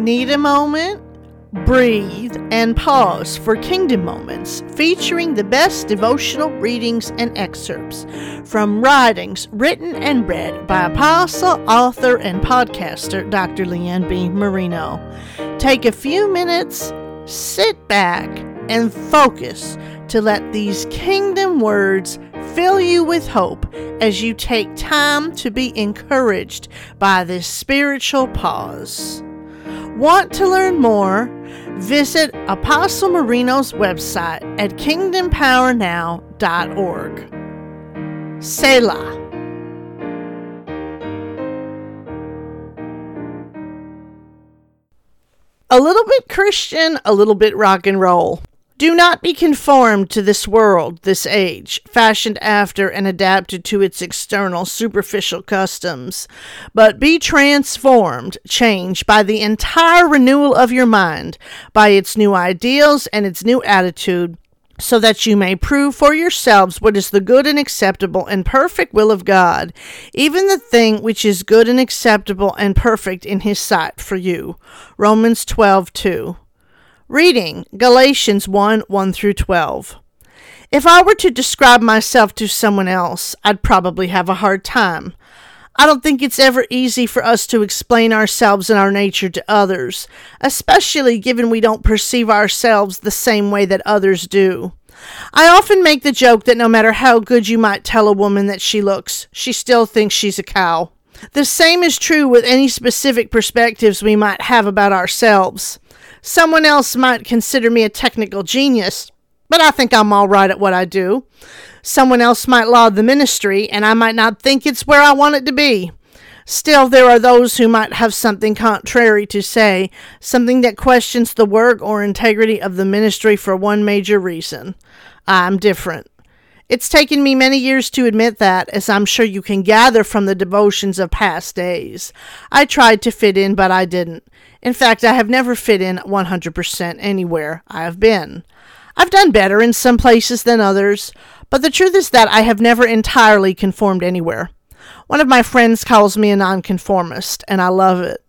Need a moment? Breathe and pause for Kingdom Moments, featuring the best devotional readings and excerpts from writings written and read by apostle, author, and podcaster Dr. Lee Ann B. Marino. Take a few minutes, sit back, and focus to let these kingdom words fill you with hope as you take time to be encouraged by this spiritual pause. Want to learn more? Visit Apostle Marino's website at kingdompowernow.org. Selah. A little bit Christian, a little bit rock and roll. Do not be conformed to this world, this age, fashioned after and adapted to its external, superficial customs, but be transformed, changed by the entire renewal of your mind, by its new ideals and its new attitude, so that you may prove for yourselves what is the good and acceptable and perfect will of God, even the thing which is good and acceptable and perfect in His sight for you. Romans 12 2. Reading Galatians 1 1 through 12. If I were to describe myself to someone else, I'd probably have a hard time. I don't think it's ever easy for us to explain ourselves and our nature to others, especially given we don't perceive ourselves the same way that others do. I often make the joke that no matter how good you might tell a woman that she looks, she still thinks she's a cow. The same is true with any specific perspectives we might have about ourselves. Someone else might consider me a technical genius, but I think I'm all right at what I do. Someone else might laud the ministry, and I might not think it's where I want it to be. Still, there are those who might have something contrary to say, something that questions the work or integrity of the ministry for one major reason. I'm different. It's taken me many years to admit that, as I'm sure you can gather from the devotions of past days. I tried to fit in, but I didn't. In fact, I have never fit in 100% anywhere I have been. I've done better in some places than others, but the truth is that I have never entirely conformed anywhere. One of my friends calls me a nonconformist, and I love it.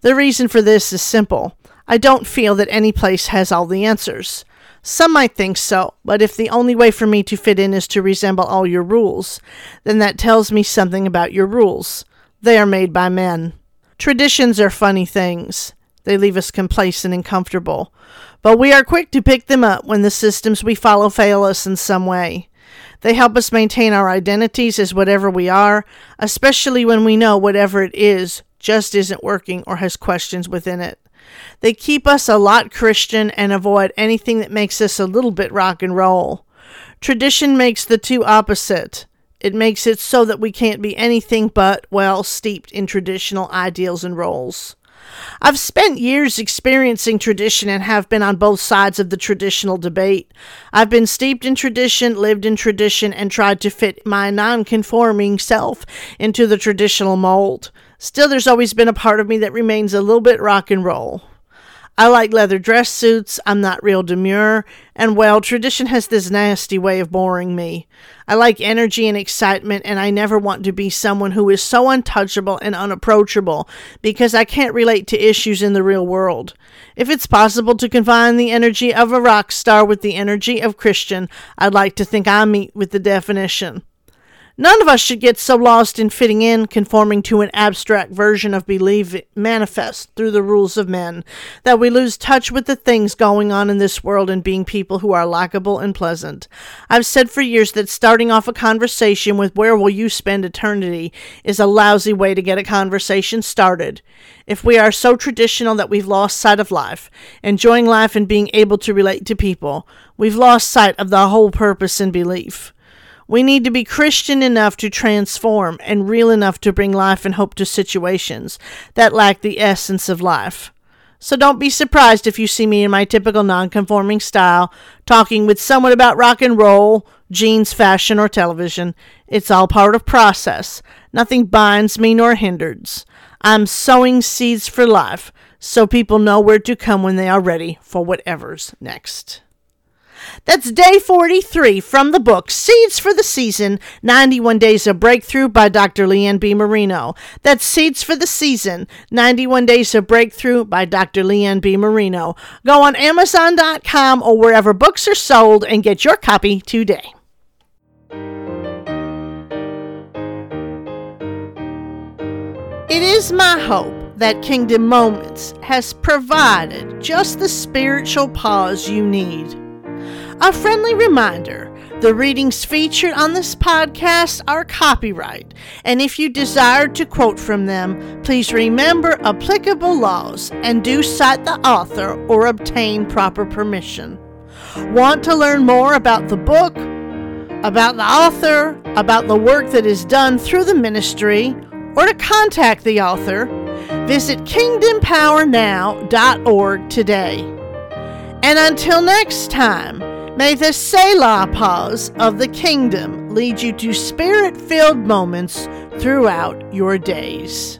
The reason for this is simple. I don't feel that any place has all the answers. Some might think so, but if the only way for me to fit in is to resemble all your rules, then that tells me something about your rules. They are made by men. Traditions are funny things. They leave us complacent and comfortable. But we are quick to pick them up when the systems we follow fail us in some way. They help us maintain our identities as whatever we are, especially when we know whatever it is just isn't working or has questions within it. They keep us a lot Christian and avoid anything that makes us a little bit rock and roll. Tradition makes the two opposite. It makes it so that we can't be anything but, well, steeped in traditional ideals and roles. I've spent years experiencing tradition and have been on both sides of the traditional debate. I've been steeped in tradition, lived in tradition, and tried to fit my non-conforming self into the traditional mold. Still, there's always been a part of me that remains a little bit rock and roll. I like leather dress suits. I'm not real demure. And well, tradition has this nasty way of boring me. I like energy and excitement, and I never want to be someone who is so untouchable and unapproachable because I can't relate to issues in the real world. If it's possible to combine the energy of a rock star with the energy of Christian, I'd like to think I meet with the definition. None of us should get so lost in fitting in, conforming to an abstract version of belief manifest through the rules of men, that we lose touch with the things going on in this world and being people who are likable and pleasant. I've said for years that starting off a conversation with where will you spend eternity is a lousy way to get a conversation started. If we are so traditional that we've lost sight of life, enjoying life and being able to relate to people, we've lost sight of the whole purpose and belief. We need to be Christian enough to transform and real enough to bring life and hope to situations that lack the essence of life. So don't be surprised if you see me in my typical nonconforming style, talking with someone about rock and roll, jeans, fashion, or television. It's all part of process. Nothing binds me nor hinders. I'm sowing seeds for life, so people know where to come when they are ready for whatever's next. That's day 43 from the book Seeds for the Season 91 Days of Breakthrough by Dr. Lee Ann B. Marino. That's Seeds for the Season 91 Days of Breakthrough by Dr. Lee Ann B. Marino. Go on Amazon.com or wherever books are sold and get your copy today. It is my hope that Kingdom Moments has provided just the spiritual pause you need. A friendly reminder the readings featured on this podcast are copyright, and if you desire to quote from them, please remember applicable laws and do cite the author or obtain proper permission. Want to learn more about the book, about the author, about the work that is done through the ministry, or to contact the author, visit kingdompowernow.org today. And until next time, may the Selah pause of the kingdom lead you to spirit filled moments throughout your days.